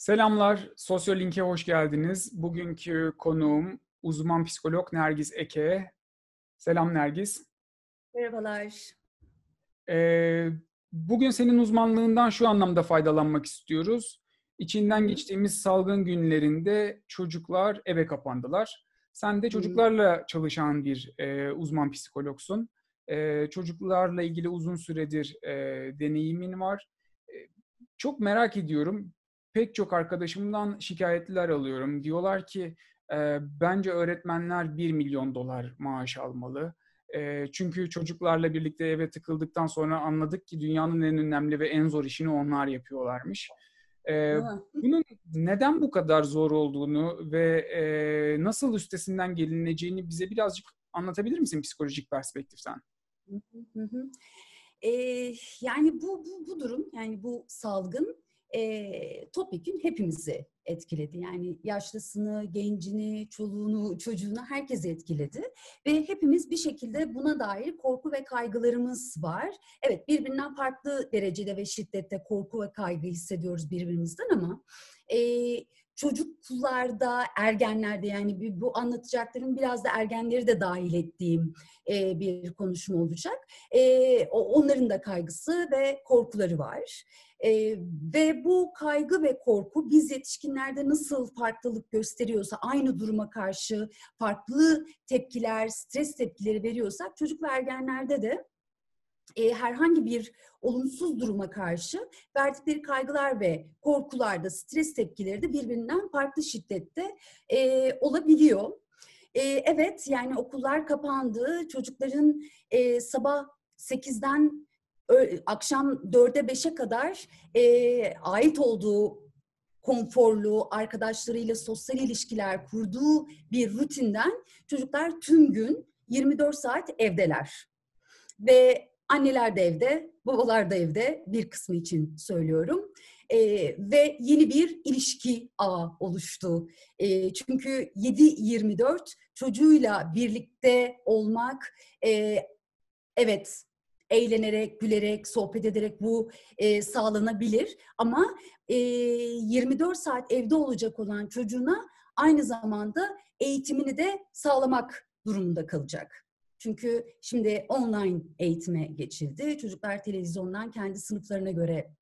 Selamlar, Sosyolink'e hoş geldiniz. Bugünkü konuğum uzman psikolog Nergis Eke. Selam Nergis. Merhabalar. Ee, bugün senin uzmanlığından şu anlamda faydalanmak istiyoruz. İçinden geçtiğimiz salgın günlerinde çocuklar eve kapandılar. Sen de çocuklarla çalışan bir e, uzman psikologsun. E, çocuklarla ilgili uzun süredir e, deneyimin var. E, çok merak ediyorum pek çok arkadaşımdan şikayetler alıyorum. Diyorlar ki e, bence öğretmenler 1 milyon dolar maaş almalı. E, çünkü çocuklarla birlikte eve tıkıldıktan sonra anladık ki dünyanın en önemli ve en zor işini onlar yapıyorlarmış. E, bunun neden bu kadar zor olduğunu ve e, nasıl üstesinden gelineceğini bize birazcık anlatabilir misin psikolojik perspektiften? Ee, yani bu, bu bu durum yani bu salgın e, topyekun hepimizi etkiledi. Yani yaşlısını, gencini, çoluğunu, çocuğunu herkes etkiledi. Ve hepimiz bir şekilde buna dair korku ve kaygılarımız var. Evet birbirinden farklı derecede ve şiddette korku ve kaygı hissediyoruz birbirimizden ama... E, çocuklarda, ergenlerde yani bu anlatacaklarım biraz da ergenleri de dahil ettiğim e, bir konuşma olacak. E, onların da kaygısı ve korkuları var. E, ve bu kaygı ve korku biz yetişkinlerde nasıl farklılık gösteriyorsa, aynı duruma karşı farklı tepkiler, stres tepkileri veriyorsak çocuk ve ergenlerde de e, herhangi bir olumsuz duruma karşı verdikleri kaygılar ve korkularda stres tepkileri de birbirinden farklı şiddette e, olabiliyor. E, evet yani okullar kapandı. Çocukların e, sabah 8'den akşam 4'e 5'e kadar e, ait olduğu konforlu, arkadaşlarıyla sosyal ilişkiler kurduğu bir rutinden çocuklar tüm gün 24 saat evdeler. Ve Anneler de evde, babalar da evde bir kısmı için söylüyorum. E, ve yeni bir ilişki ağı oluştu. E, çünkü 7-24 çocuğuyla birlikte olmak, e, evet eğlenerek, gülerek, sohbet ederek bu e, sağlanabilir. Ama e, 24 saat evde olacak olan çocuğuna aynı zamanda eğitimini de sağlamak durumunda kalacak. Çünkü şimdi online eğitime geçildi. Çocuklar televizyondan kendi sınıflarına göre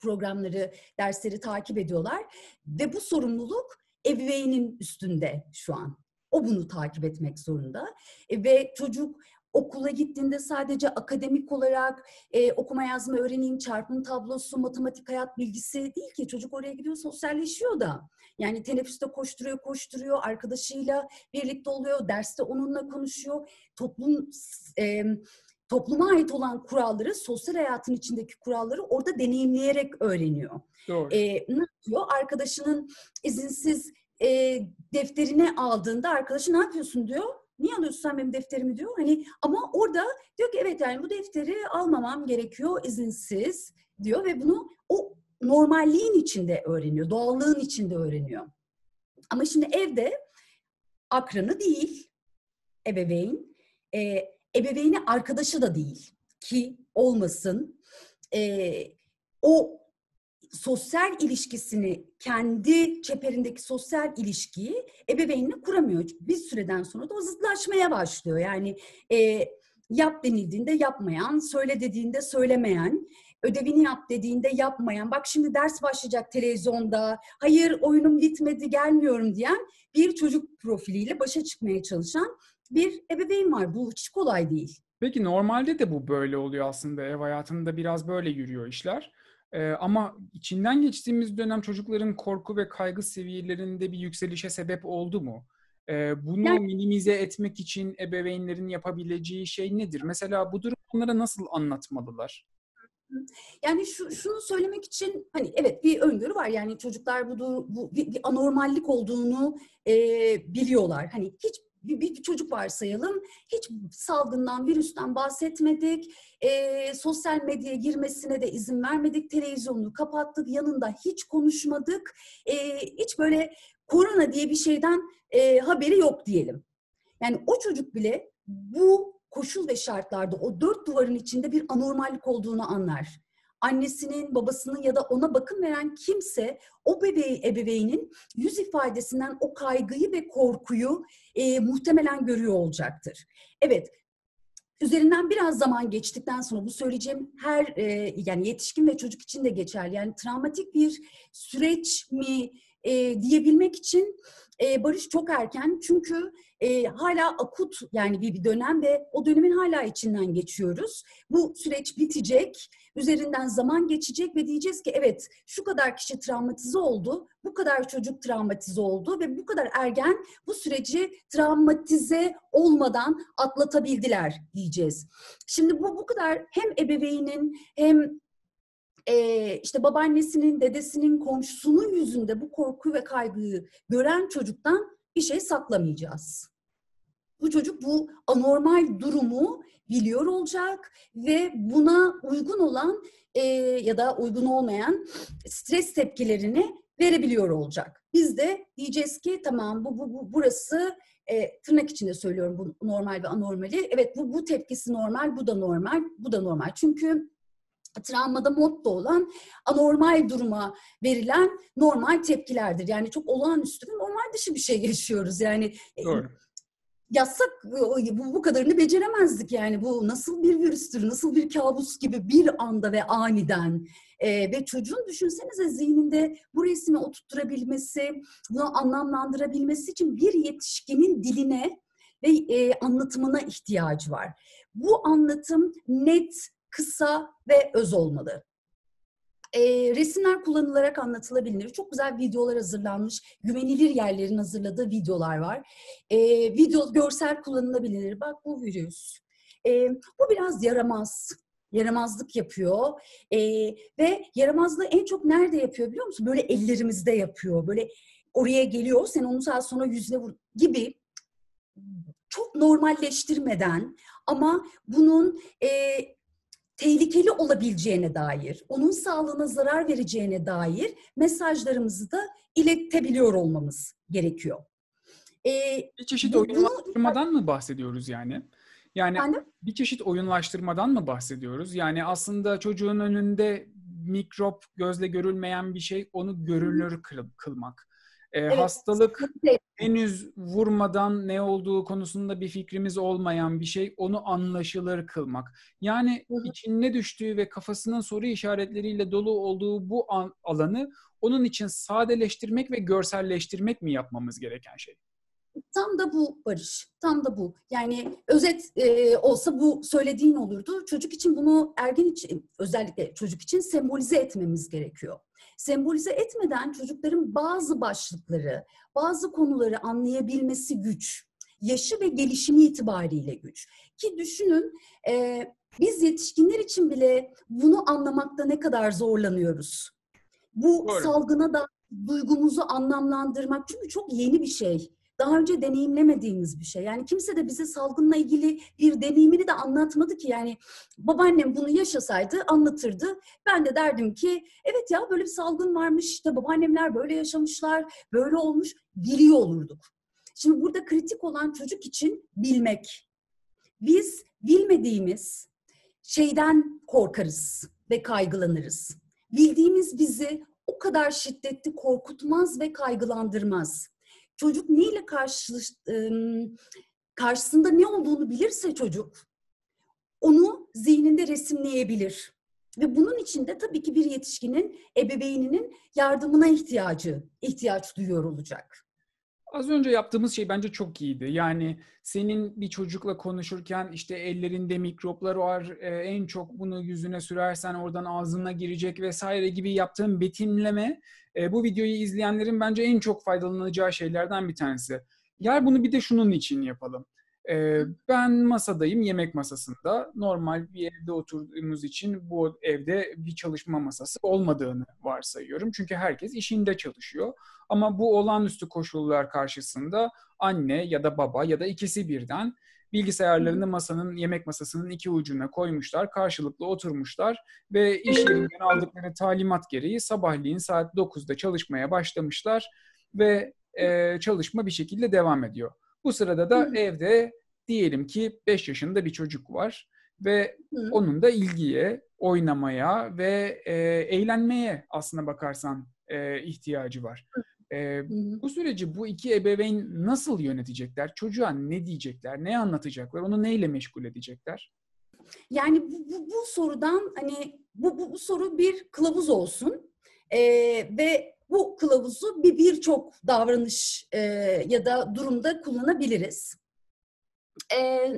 programları, dersleri takip ediyorlar. Ve bu sorumluluk ebeveynin üstünde şu an. O bunu takip etmek zorunda. E, ve çocuk okula gittiğinde sadece akademik olarak e, okuma yazma öğreneyim, çarpım tablosu, matematik hayat bilgisi değil ki. Çocuk oraya gidiyor sosyalleşiyor da. Yani teneffüste koşturuyor, koşturuyor, arkadaşıyla birlikte oluyor, derste onunla konuşuyor. Toplum e, topluma ait olan kuralları, sosyal hayatın içindeki kuralları orada deneyimleyerek öğreniyor. Doğru. E, ne yapıyor? Arkadaşının izinsiz e, defterini aldığında arkadaşı ne yapıyorsun diyor Niye alıyorsun sen benim defterimi diyor. Hani ama orada diyor ki evet yani bu defteri almamam gerekiyor izinsiz diyor ve bunu o normalliğin içinde öğreniyor, doğallığın içinde öğreniyor. Ama şimdi evde akranı değil ebeveyn, e, ebeveyni arkadaşı da değil ki olmasın. E, o sosyal ilişkisini, kendi çeperindeki sosyal ilişkiyi ebeveynle kuramıyor. Bir süreden sonra da o zıtlaşmaya başlıyor. Yani e, yap denildiğinde yapmayan, söyle dediğinde söylemeyen, ödevini yap dediğinde yapmayan, bak şimdi ders başlayacak televizyonda, hayır oyunum bitmedi gelmiyorum diyen bir çocuk profiliyle başa çıkmaya çalışan bir ebeveyn var. Bu hiç kolay değil. Peki normalde de bu böyle oluyor aslında. Ev hayatında biraz böyle yürüyor işler. Ee, ama içinden geçtiğimiz dönem çocukların korku ve kaygı seviyelerinde bir yükselişe sebep oldu mu? Ee, bunu yani, minimize etmek için ebeveynlerin yapabileceği şey nedir? Mesela bu durum onlara nasıl anlatmalılar? Yani şu, şunu söylemek için hani evet bir öngörü var yani çocuklar bu, bu bir, bir anormallik olduğunu e, biliyorlar. Hani hiç bir, bir çocuk varsayalım. Hiç salgından, virüsten bahsetmedik. E, sosyal medyaya girmesine de izin vermedik. Televizyonunu kapattık. Yanında hiç konuşmadık. E, hiç böyle korona diye bir şeyden e, haberi yok diyelim. Yani o çocuk bile bu koşul ve şartlarda o dört duvarın içinde bir anormallik olduğunu anlar. Annesinin, babasının ya da ona bakım veren kimse o bebeği, ebeveynin yüz ifadesinden o kaygıyı ve korkuyu e, muhtemelen görüyor olacaktır. Evet, üzerinden biraz zaman geçtikten sonra bu söyleyeceğim her e, yani yetişkin ve çocuk için de geçerli. Yani travmatik bir süreç mi e, diyebilmek için e, barış çok erken çünkü e, hala akut yani bir, bir dönem ve o dönemin hala içinden geçiyoruz. Bu süreç bitecek, üzerinden zaman geçecek ve diyeceğiz ki evet şu kadar kişi travmatize oldu, bu kadar çocuk travmatize oldu ve bu kadar ergen bu süreci travmatize olmadan atlatabildiler diyeceğiz. Şimdi bu bu kadar hem ebeveynin hem e, işte babaannesinin, dedesinin, komşusunun yüzünde bu korku ve kaygıyı gören çocuktan bir şey saklamayacağız. Bu çocuk bu anormal durumu biliyor olacak ve buna uygun olan e, ya da uygun olmayan stres tepkilerini verebiliyor olacak. Biz de diyeceğiz ki tamam bu, bu, bu burası e, tırnak içinde söylüyorum bu normal ve anormali. Evet bu, bu tepkisi normal, bu da normal, bu da normal. Çünkü travmada motto olan anormal duruma verilen normal tepkilerdir. Yani çok olağanüstü ve normal dışı bir şey yaşıyoruz. Yani e, Doğru. Yazsak bu, bu kadarını beceremezdik yani bu nasıl bir virüstür, nasıl bir kabus gibi bir anda ve aniden ee, ve çocuğun düşünsenize zihninde bu resmi oturtturabilmesi, bunu anlamlandırabilmesi için bir yetişkinin diline ve e, anlatımına ihtiyacı var. Bu anlatım net, kısa ve öz olmalı. E, resimler kullanılarak anlatılabilir. Çok güzel videolar hazırlanmış, güvenilir yerlerin hazırladığı videolar var. E, video, görsel kullanılabilir. Bak bu virüs. E, bu biraz yaramaz, yaramazlık yapıyor e, ve yaramazlığı en çok nerede yapıyor biliyor musun? Böyle ellerimizde yapıyor. Böyle oraya geliyor, sen onu saat sonra yüzüne vur gibi çok normalleştirmeden ama bunun e, tehlikeli olabileceğine dair, onun sağlığına zarar vereceğine dair mesajlarımızı da iletebiliyor olmamız gerekiyor. Ee, bir çeşit oyunlaştırmadan bunu... mı bahsediyoruz yani? Yani Efendim? bir çeşit oyunlaştırmadan mı bahsediyoruz? Yani aslında çocuğun önünde mikrop gözle görülmeyen bir şey onu görünür kıl, kılmak. Ee, evet. Hastalık henüz vurmadan ne olduğu konusunda bir fikrimiz olmayan bir şey onu anlaşılır kılmak. Yani hı hı. içine düştüğü ve kafasının soru işaretleriyle dolu olduğu bu an, alanı onun için sadeleştirmek ve görselleştirmek mi yapmamız gereken şey? Tam da bu Barış, tam da bu. Yani özet e, olsa bu söylediğin olurdu. Çocuk için bunu ergen için, özellikle çocuk için sembolize etmemiz gerekiyor sembolize etmeden çocukların bazı başlıkları, bazı konuları anlayabilmesi güç. Yaşı ve gelişimi itibariyle güç. Ki düşünün e, biz yetişkinler için bile bunu anlamakta ne kadar zorlanıyoruz. Bu Doğru. salgına da duygumuzu anlamlandırmak çünkü çok yeni bir şey daha önce deneyimlemediğimiz bir şey. Yani kimse de bize salgınla ilgili bir deneyimini de anlatmadı ki. Yani babaannem bunu yaşasaydı anlatırdı. Ben de derdim ki evet ya böyle bir salgın varmış işte babaannemler böyle yaşamışlar, böyle olmuş biliyor olurduk. Şimdi burada kritik olan çocuk için bilmek. Biz bilmediğimiz şeyden korkarız ve kaygılanırız. Bildiğimiz bizi o kadar şiddetli korkutmaz ve kaygılandırmaz çocuk neyle karşı, karşısında ne olduğunu bilirse çocuk onu zihninde resimleyebilir. Ve bunun için de tabii ki bir yetişkinin ebeveyninin yardımına ihtiyacı, ihtiyaç duyuyor olacak. Az önce yaptığımız şey bence çok iyiydi. Yani senin bir çocukla konuşurken işte ellerinde mikroplar var, e, en çok bunu yüzüne sürersen oradan ağzına girecek vesaire gibi yaptığın betimleme e, bu videoyu izleyenlerin bence en çok faydalanacağı şeylerden bir tanesi. Gel bunu bir de şunun için yapalım. E, ben masadayım, yemek masasında. Normal bir evde oturduğumuz için bu evde bir çalışma masası olmadığını varsayıyorum. Çünkü herkes işinde çalışıyor. Ama bu olağanüstü koşullar karşısında anne ya da baba ya da ikisi birden bilgisayarlarını masanın yemek masasının iki ucuna koymuşlar, karşılıklı oturmuşlar ve iş yerinden aldıkları talimat gereği sabahleyin saat 9'da çalışmaya başlamışlar ve e, çalışma bir şekilde devam ediyor. Bu sırada da evde diyelim ki 5 yaşında bir çocuk var ve Hı. onun da ilgiye, oynamaya ve e, eğlenmeye aslına bakarsan e, ihtiyacı var. E, bu süreci bu iki ebeveyn nasıl yönetecekler? Çocuğa ne diyecekler? Ne anlatacaklar? Onu neyle meşgul edecekler? Yani bu, bu, bu sorudan hani bu, bu, bu soru bir kılavuz olsun e, ve bu kılavuzu bir birçok davranış e, ya da durumda kullanabiliriz. E,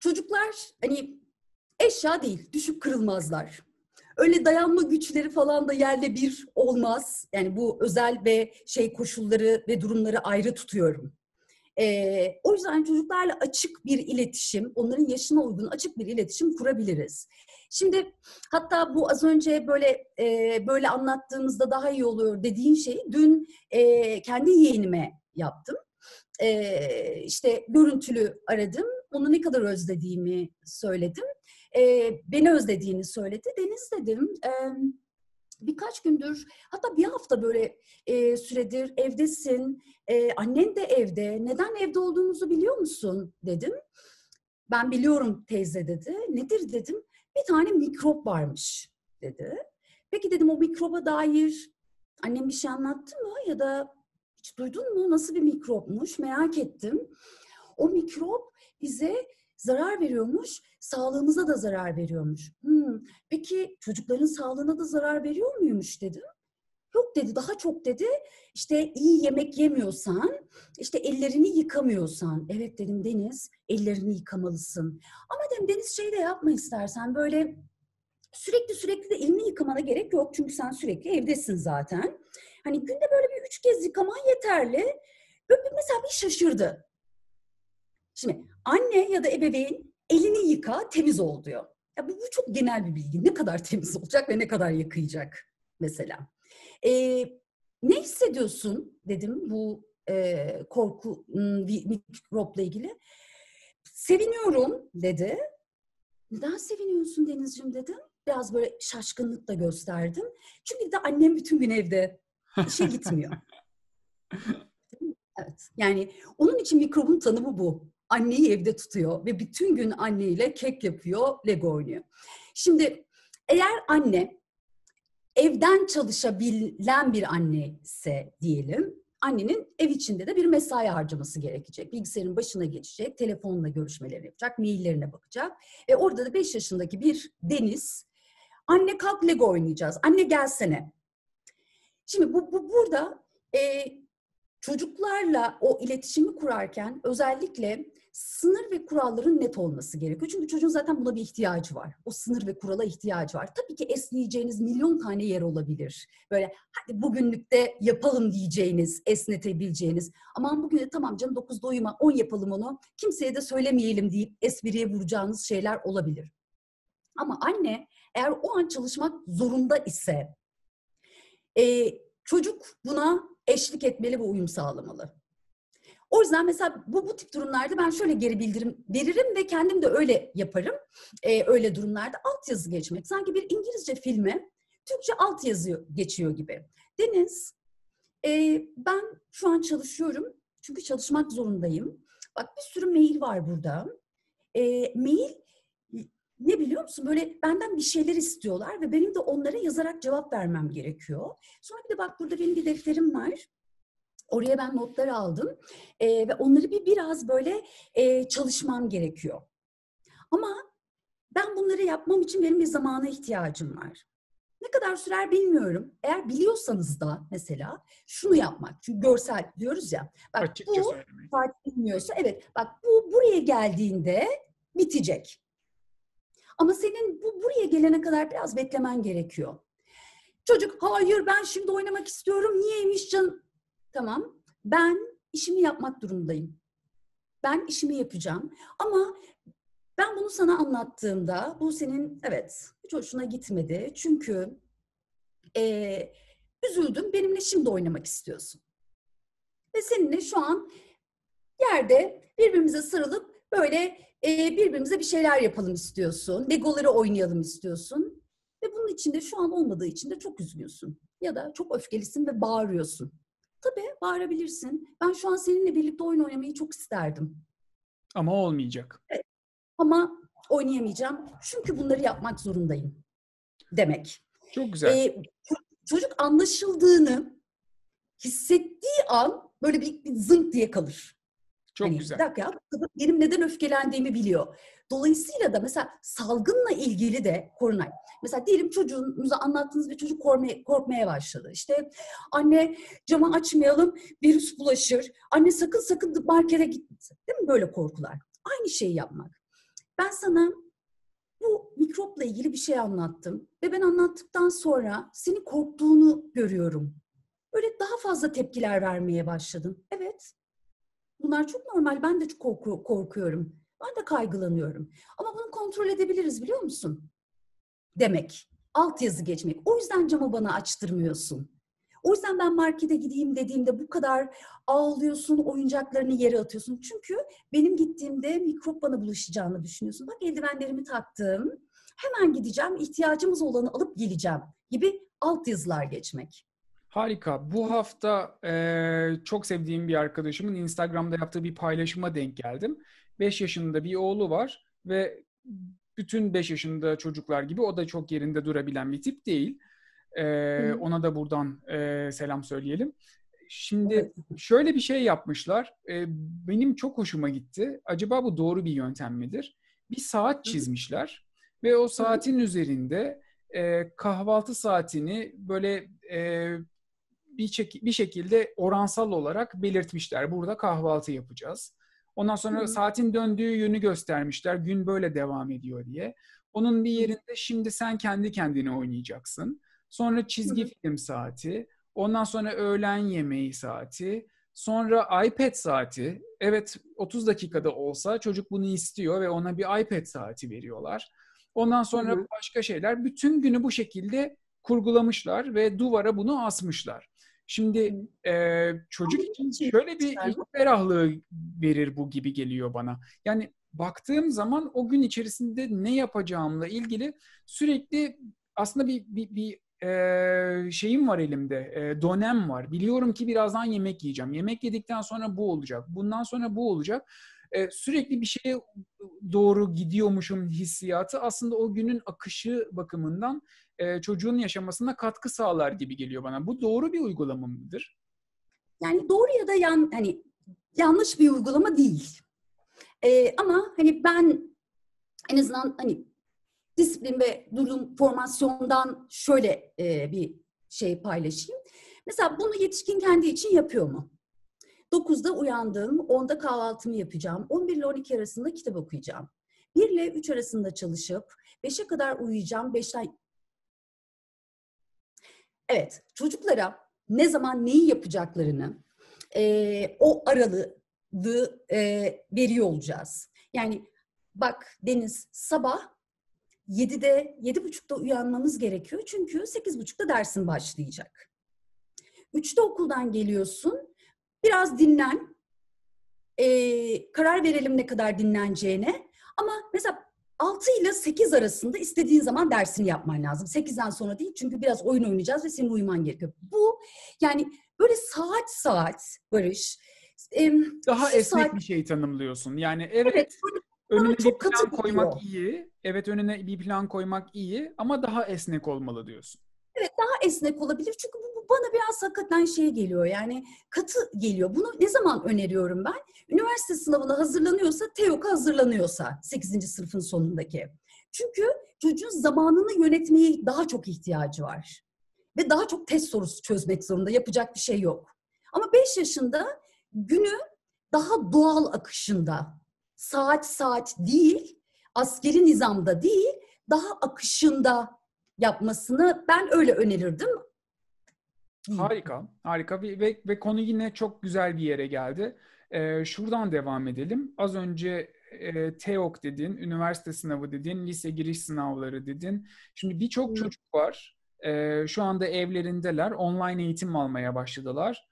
çocuklar hani eşya değil, düşüp kırılmazlar. Öyle dayanma güçleri falan da yerle bir olmaz. Yani bu özel ve şey koşulları ve durumları ayrı tutuyorum. E, o yüzden çocuklarla açık bir iletişim, onların yaşına uygun açık bir iletişim kurabiliriz. Şimdi hatta bu az önce böyle e, böyle anlattığımızda daha iyi oluyor dediğin şeyi dün e, kendi yeğenime yaptım. E, işte görüntülü aradım, onu ne kadar özlediğimi söyledim. E, beni özlediğini söyledi. Deniz dedim, e, birkaç gündür hatta bir hafta böyle e, süredir evdesin, e, annen de evde, neden evde olduğunuzu biliyor musun dedim. Ben biliyorum teyze dedi. Nedir dedim. Bir tane mikrop varmış dedi. Peki dedim o mikroba dair annem bir şey anlattı mı ya da hiç duydun mu nasıl bir mikropmuş merak ettim. O mikrop bize zarar veriyormuş, sağlığımıza da zarar veriyormuş. Hmm, peki çocukların sağlığına da zarar veriyor muymuş dedim. Yok dedi, daha çok dedi. İşte iyi yemek yemiyorsan, işte ellerini yıkamıyorsan. Evet dedim Deniz, ellerini yıkamalısın. Ama dedim Deniz şey de yapma istersen böyle sürekli sürekli de elini yıkamana gerek yok. Çünkü sen sürekli evdesin zaten. Hani günde böyle bir üç kez yıkaman yeterli. Böyle mesela bir şaşırdı. Şimdi anne ya da ebeveyn elini yıka temiz ol diyor. Ya bu, bu çok genel bir bilgi. Ne kadar temiz olacak ve ne kadar yıkayacak mesela. Ee, ne hissediyorsun dedim bu e, korku mikropla ilgili. Seviniyorum dedi. Neden seviniyorsun Denizciğim dedim. Biraz böyle şaşkınlık da gösterdim. Çünkü de annem bütün gün evde. işe gitmiyor. evet. Yani onun için mikrobun tanımı bu anneyi evde tutuyor ve bütün gün anneyle kek yapıyor, Lego oynuyor. Şimdi eğer anne evden çalışabilen bir anne ise diyelim, annenin ev içinde de bir mesai harcaması gerekecek. Bilgisayarın başına geçecek, telefonla görüşmeler yapacak, maillerine bakacak. Ve orada da 5 yaşındaki bir Deniz, anne kalk Lego oynayacağız, anne gelsene. Şimdi bu, bu burada e, çocuklarla o iletişimi kurarken özellikle sınır ve kuralların net olması gerekiyor. Çünkü çocuğun zaten buna bir ihtiyacı var. O sınır ve kurala ihtiyacı var. Tabii ki esneyeceğiniz milyon tane yer olabilir. Böyle hadi bugünlük de yapalım diyeceğiniz, esnetebileceğiniz. Aman bugün de tamam canım 9'da uyuma 10 yapalım onu. Kimseye de söylemeyelim deyip espriye vuracağınız şeyler olabilir. Ama anne eğer o an çalışmak zorunda ise e, çocuk buna eşlik etmeli ve uyum sağlamalı. O yüzden mesela bu, bu tip durumlarda ben şöyle geri bildirim veririm ve kendim de öyle yaparım. Ee, öyle durumlarda altyazı geçmek. Sanki bir İngilizce filme Türkçe altyazı geçiyor gibi. Deniz, e, ben şu an çalışıyorum. Çünkü çalışmak zorundayım. Bak bir sürü mail var burada. E, mail ne biliyor musun? Böyle benden bir şeyler istiyorlar ve benim de onlara yazarak cevap vermem gerekiyor. Sonra bir de bak burada benim bir defterim var. Oraya ben notlar aldım e, ve onları bir biraz böyle e, çalışmam gerekiyor. Ama ben bunları yapmam için benim bir zamana ihtiyacım var. Ne kadar sürer bilmiyorum. Eğer biliyorsanız da mesela şunu yapmak. Çünkü görsel diyoruz ya. Bak Açıkça bu fark bilmiyorsa evet bak bu buraya geldiğinde bitecek. Ama senin bu buraya gelene kadar biraz beklemen gerekiyor. Çocuk hayır ben şimdi oynamak istiyorum. Niyeymiş can? Tamam. Ben işimi yapmak durumundayım. Ben işimi yapacağım. Ama ben bunu sana anlattığımda bu senin evet hiç hoşuna gitmedi. Çünkü e, üzüldüm benimle şimdi oynamak istiyorsun. Ve seninle şu an yerde birbirimize sarılıp böyle e, birbirimize bir şeyler yapalım istiyorsun. Legoları oynayalım istiyorsun. Ve bunun içinde şu an olmadığı için de çok üzgünsün. Ya da çok öfkelisin ve bağırıyorsun. Tabii bağırabilirsin. Ben şu an seninle birlikte oyun oynamayı çok isterdim. Ama olmayacak. Evet. Ama ama oynayamayacağım. Çünkü bunları yapmak zorundayım demek. Çok güzel. Ee, çocuk anlaşıldığını hissettiği an böyle bir, bir zınk diye kalır. Çok hani, güzel. Bir dakika ya, benim neden öfkelendiğimi biliyor. Dolayısıyla da mesela salgınla ilgili de Korunay. Mesela diyelim çocuğunuza anlattığınız bir çocuk korkmaya, korkmaya başladı. İşte anne camı açmayalım virüs bulaşır. Anne sakın sakın markete gitmesin. Değil mi böyle korkular? Aynı şeyi yapmak. Ben sana bu mikropla ilgili bir şey anlattım. Ve ben anlattıktan sonra senin korktuğunu görüyorum. Böyle daha fazla tepkiler vermeye başladın. Evet. Bunlar çok normal. Ben de çok korku, korkuyorum. Ben de kaygılanıyorum. Ama bunu kontrol edebiliriz biliyor musun? Demek. Alt yazı geçmek. O yüzden camı bana açtırmıyorsun. O yüzden ben markete gideyim dediğimde bu kadar ağlıyorsun, oyuncaklarını yere atıyorsun. Çünkü benim gittiğimde mikrop bana bulaşacağını düşünüyorsun. Bak eldivenlerimi taktım. Hemen gideceğim, ihtiyacımız olanı alıp geleceğim gibi alt yazılar geçmek. Harika. Bu hafta e, çok sevdiğim bir arkadaşımın Instagram'da yaptığı bir paylaşıma denk geldim. 5 yaşında bir oğlu var ve bütün 5 yaşında çocuklar gibi o da çok yerinde durabilen bir tip değil. Ee, ona da buradan e, selam söyleyelim. Şimdi şöyle bir şey yapmışlar. E, benim çok hoşuma gitti. Acaba bu doğru bir yöntem midir? Bir saat çizmişler ve o saatin üzerinde e, kahvaltı saatini böyle e, bir, çek- bir şekilde oransal olarak belirtmişler. Burada kahvaltı yapacağız. Ondan sonra Hı. saatin döndüğü yönü göstermişler. Gün böyle devam ediyor diye. Onun bir yerinde şimdi sen kendi kendine oynayacaksın. Sonra çizgi Hı. film saati. Ondan sonra öğlen yemeği saati. Sonra iPad saati. Evet 30 dakikada olsa çocuk bunu istiyor ve ona bir iPad saati veriyorlar. Ondan sonra Hı. başka şeyler. Bütün günü bu şekilde kurgulamışlar ve duvara bunu asmışlar. Şimdi e, çocuk için şöyle bir ferahlığı verir bu gibi geliyor bana. Yani baktığım zaman o gün içerisinde ne yapacağımla ilgili sürekli aslında bir, bir, bir e, şeyim var elimde, e, donem var. Biliyorum ki birazdan yemek yiyeceğim. Yemek yedikten sonra bu olacak. Bundan sonra bu olacak. E, sürekli bir şeye doğru gidiyormuşum hissiyatı aslında o günün akışı bakımından e, çocuğun yaşamasına katkı sağlar gibi geliyor bana. Bu doğru bir uygulama mıdır? Yani doğru ya da yan hani yanlış bir uygulama değil. E, ama hani ben en azından hani disiplin ve durum formasyondan şöyle e, bir şey paylaşayım. Mesela bunu yetişkin kendi için yapıyor mu? 9'da uyandım, 10'da kahvaltımı yapacağım. 11 ile 12 arasında kitap okuyacağım. 1 ile 3 arasında çalışıp 5'e kadar uyuyacağım. 5'ten Evet, çocuklara ne zaman neyi yapacaklarını e, o aralığı e, veriyor olacağız. Yani bak Deniz sabah 7'de, 7.30'da uyanmamız gerekiyor. Çünkü 8.30'da dersin başlayacak. 3'te okuldan geliyorsun. Biraz dinlen. Ee, karar verelim ne kadar dinleneceğine. Ama mesela 6 ile 8 arasında istediğin zaman dersini yapman lazım. 8'den sonra değil çünkü biraz oyun oynayacağız ve senin uyuman gerekiyor. Bu yani böyle saat saat Barış. Daha esnek saat... bir şey tanımlıyorsun. Yani evet, evet önüne bir plan koymak iyi. Evet önüne bir plan koymak iyi ama daha esnek olmalı diyorsun. Evet daha esnek olabilir çünkü bu, bana biraz hakikaten şey geliyor yani katı geliyor. Bunu ne zaman öneriyorum ben? Üniversite sınavına hazırlanıyorsa, TEOK'a hazırlanıyorsa 8. sınıfın sonundaki. Çünkü çocuğun zamanını yönetmeye daha çok ihtiyacı var. Ve daha çok test sorusu çözmek zorunda. Yapacak bir şey yok. Ama 5 yaşında günü daha doğal akışında saat saat değil, askeri nizamda değil, daha akışında yapmasını ben öyle önerirdim. Harika, harika ve, ve konu yine çok güzel bir yere geldi. Ee, şuradan devam edelim. Az önce e, TEOK dedin, üniversite sınavı dedin, lise giriş sınavları dedin. Şimdi birçok çocuk var. Ee, şu anda evlerindeler, online eğitim almaya başladılar.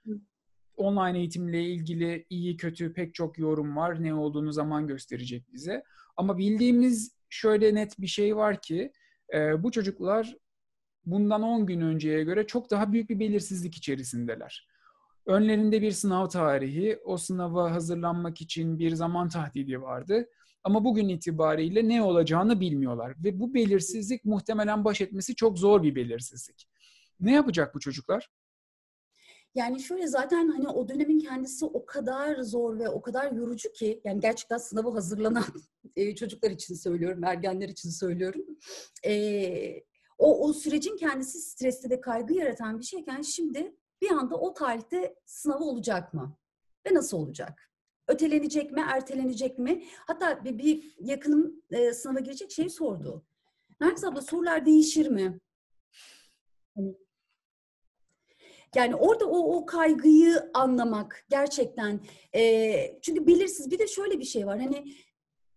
Online eğitimle ilgili iyi kötü pek çok yorum var. Ne olduğunu zaman gösterecek bize. Ama bildiğimiz şöyle net bir şey var ki e, bu çocuklar bundan 10 gün önceye göre çok daha büyük bir belirsizlik içerisindeler. Önlerinde bir sınav tarihi, o sınava hazırlanmak için bir zaman tahdidi vardı. ama bugün itibariyle ne olacağını bilmiyorlar ve bu belirsizlik muhtemelen baş etmesi çok zor bir belirsizlik. Ne yapacak bu çocuklar? Yani şöyle zaten hani o dönemin kendisi o kadar zor ve o kadar yorucu ki yani gerçekten sınavı hazırlanan e, çocuklar için söylüyorum, ergenler için söylüyorum. E, o, o sürecin kendisi stresli ve kaygı yaratan bir şeyken şimdi bir anda o tarihte sınavı olacak mı? Ve nasıl olacak? Ötelenecek mi, ertelenecek mi? Hatta bir, bir yakınım e, sınava girecek şey sordu. Nergis abla sorular değişir mi? Hani yani orada o, o kaygıyı anlamak gerçekten e, çünkü belirsiz bir de şöyle bir şey var hani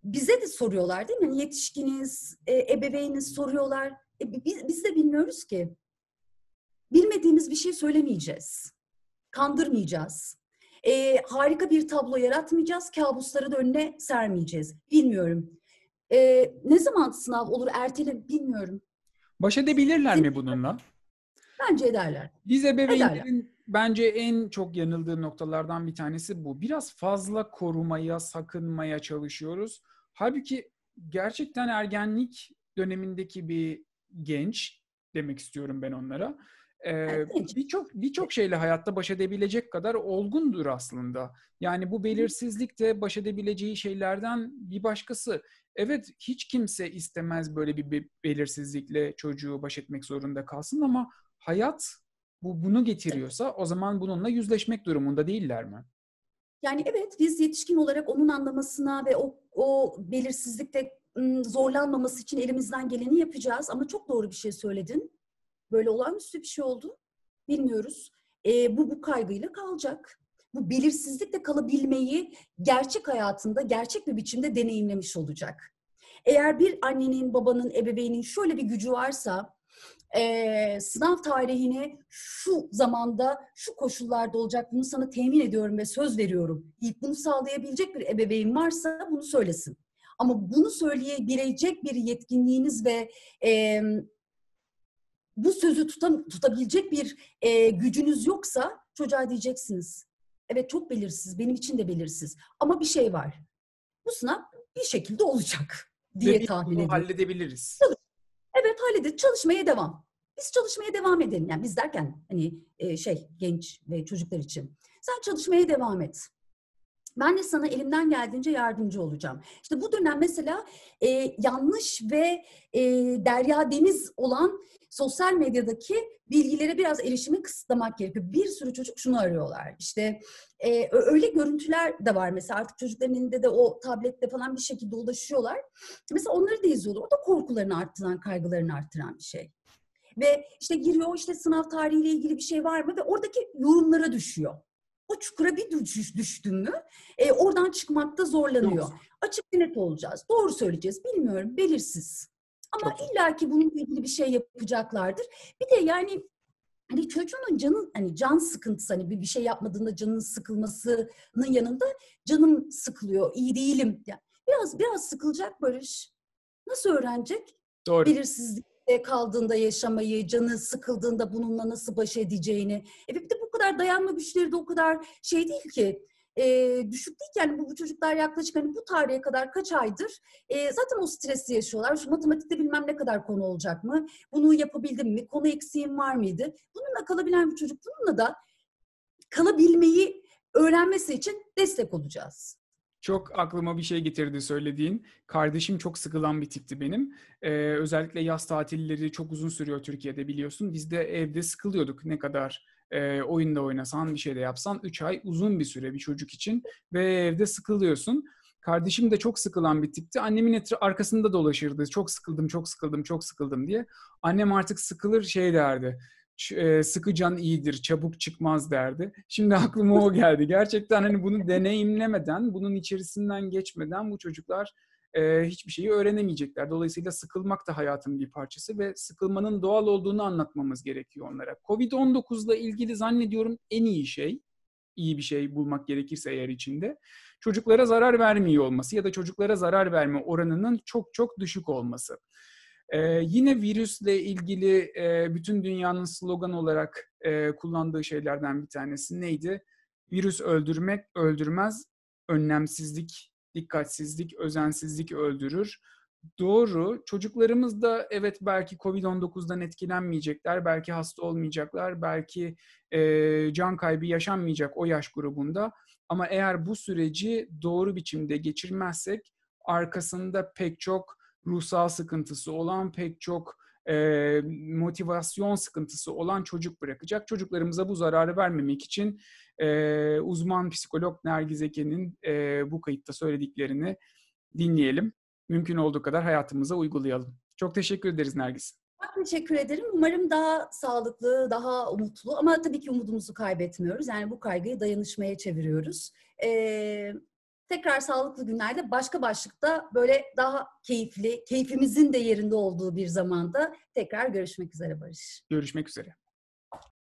bize de soruyorlar değil mi? Hani yetişkiniz, e, ebeveyniniz soruyorlar. E, biz, biz de bilmiyoruz ki. Bilmediğimiz bir şey söylemeyeceğiz. Kandırmayacağız. E, harika bir tablo yaratmayacağız. Kabusları da önüne sermeyeceğiz. Bilmiyorum. E, ne zaman sınav olur ertele bilmiyorum. Baş edebilirler mi bununla? Bence ederler. Biz ebeveynlerin bence en çok yanıldığı noktalardan bir tanesi bu. Biraz fazla korumaya, sakınmaya çalışıyoruz. Halbuki gerçekten ergenlik dönemindeki bir genç demek istiyorum ben onlara. Ee, birçok birçok şeyle hayatta baş edebilecek kadar olgundur aslında. Yani bu belirsizlik de baş edebileceği şeylerden bir başkası. Evet hiç kimse istemez böyle bir belirsizlikle çocuğu baş etmek zorunda kalsın ama hayat bu bunu getiriyorsa o zaman bununla yüzleşmek durumunda değiller mi? Yani evet biz yetişkin olarak onun anlamasına ve o, o belirsizlikte zorlanmaması için elimizden geleni yapacağız. Ama çok doğru bir şey söyledin. Böyle olağanüstü bir şey oldu. Bilmiyoruz. E, bu bu kaygıyla kalacak. Bu belirsizlikle kalabilmeyi gerçek hayatında, gerçek bir biçimde deneyimlemiş olacak. Eğer bir annenin, babanın, ebeveynin şöyle bir gücü varsa e, sınav tarihini şu zamanda, şu koşullarda olacak bunu sana temin ediyorum ve söz veriyorum deyip bunu sağlayabilecek bir ebeveyn varsa bunu söylesin. Ama bunu söyleyebilecek bir yetkinliğiniz ve e, bu sözü tutam, tutabilecek bir e, gücünüz yoksa çocuğa diyeceksiniz. Evet çok belirsiz, benim için de belirsiz. Ama bir şey var. Bu sınav bir şekilde olacak diye Ve tahmin ediyorum. halledebiliriz. Evet halledin. Çalışmaya devam. Biz çalışmaya devam edelim. Yani biz derken hani e, şey genç ve çocuklar için. Sen çalışmaya devam et. Ben de sana elimden geldiğince yardımcı olacağım. İşte bu dönem mesela e, yanlış ve e, derya deniz olan sosyal medyadaki bilgilere biraz erişimi kısıtlamak gerekiyor. Bir sürü çocuk şunu arıyorlar. İşte e, öyle görüntüler de var mesela artık çocukların elinde de o tablette falan bir şekilde ulaşıyorlar. Mesela onları da izliyorlar. O da korkularını arttıran, kaygılarını arttıran bir şey. Ve işte giriyor işte sınav tarihiyle ilgili bir şey var mı ve oradaki yorumlara düşüyor o çukura bir düş, düştün mü e, oradan çıkmakta zorlanıyor. Yok. Açık net olacağız. Doğru söyleyeceğiz. Bilmiyorum. Belirsiz. Ama Çok. illaki bununla ilgili bir şey yapacaklardır. Bir de yani hani çocuğun canın hani can sıkıntısı hani bir bir şey yapmadığında canın sıkılmasının yanında canım sıkılıyor, iyi değilim. Yani biraz biraz sıkılacak Barış. Nasıl öğrenecek? Doğru. Belirsizlik kaldığında yaşamayı, canı sıkıldığında bununla nasıl baş edeceğini. E bir de bu kadar dayanma güçleri de o kadar şey değil ki e, düşük değil yani bu, bu çocuklar yaklaşık hani bu tarihe kadar kaç aydır e, zaten o stresi yaşıyorlar. Şu matematikte bilmem ne kadar konu olacak mı? Bunu yapabildim mi? Konu eksiğim var mıydı? Bununla kalabilen bir çocuk bununla da kalabilmeyi öğrenmesi için destek olacağız. Çok aklıma bir şey getirdi söylediğin. Kardeşim çok sıkılan bir tipti benim. Ee, özellikle yaz tatilleri çok uzun sürüyor Türkiye'de biliyorsun. Biz de evde sıkılıyorduk ne kadar e, oyunda oynasan bir şey de yapsan. 3 ay uzun bir süre bir çocuk için ve evde sıkılıyorsun. Kardeşim de çok sıkılan bir tipti. Annemin etri arkasında dolaşırdı. Çok sıkıldım, çok sıkıldım, çok sıkıldım diye. Annem artık sıkılır şey derdi e, sıkı can iyidir, çabuk çıkmaz derdi. Şimdi aklıma o geldi. Gerçekten hani bunu deneyimlemeden, bunun içerisinden geçmeden bu çocuklar e, hiçbir şeyi öğrenemeyecekler. Dolayısıyla sıkılmak da hayatın bir parçası ve sıkılmanın doğal olduğunu anlatmamız gerekiyor onlara. Covid-19 ile ilgili zannediyorum en iyi şey, iyi bir şey bulmak gerekirse eğer içinde, çocuklara zarar vermiyor olması ya da çocuklara zarar verme oranının çok çok düşük olması. Ee, yine virüsle ilgili e, bütün dünyanın slogan olarak e, kullandığı şeylerden bir tanesi neydi? Virüs öldürmek öldürmez, önlemsizlik dikkatsizlik, özensizlik öldürür. Doğru. Çocuklarımız da evet belki Covid-19'dan etkilenmeyecekler, belki hasta olmayacaklar, belki e, can kaybı yaşanmayacak o yaş grubunda. Ama eğer bu süreci doğru biçimde geçirmezsek arkasında pek çok ruhsal sıkıntısı olan, pek çok e, motivasyon sıkıntısı olan çocuk bırakacak. Çocuklarımıza bu zararı vermemek için e, uzman psikolog Nergiz Eken'in e, bu kayıtta söylediklerini dinleyelim. Mümkün olduğu kadar hayatımıza uygulayalım. Çok teşekkür ederiz Nergis. Çok teşekkür ederim. Umarım daha sağlıklı, daha umutlu ama tabii ki umudumuzu kaybetmiyoruz. Yani bu kaygıyı dayanışmaya çeviriyoruz. Ee, tekrar sağlıklı günlerde başka başlıkta böyle daha keyifli, keyfimizin de yerinde olduğu bir zamanda tekrar görüşmek üzere Barış. Görüşmek üzere.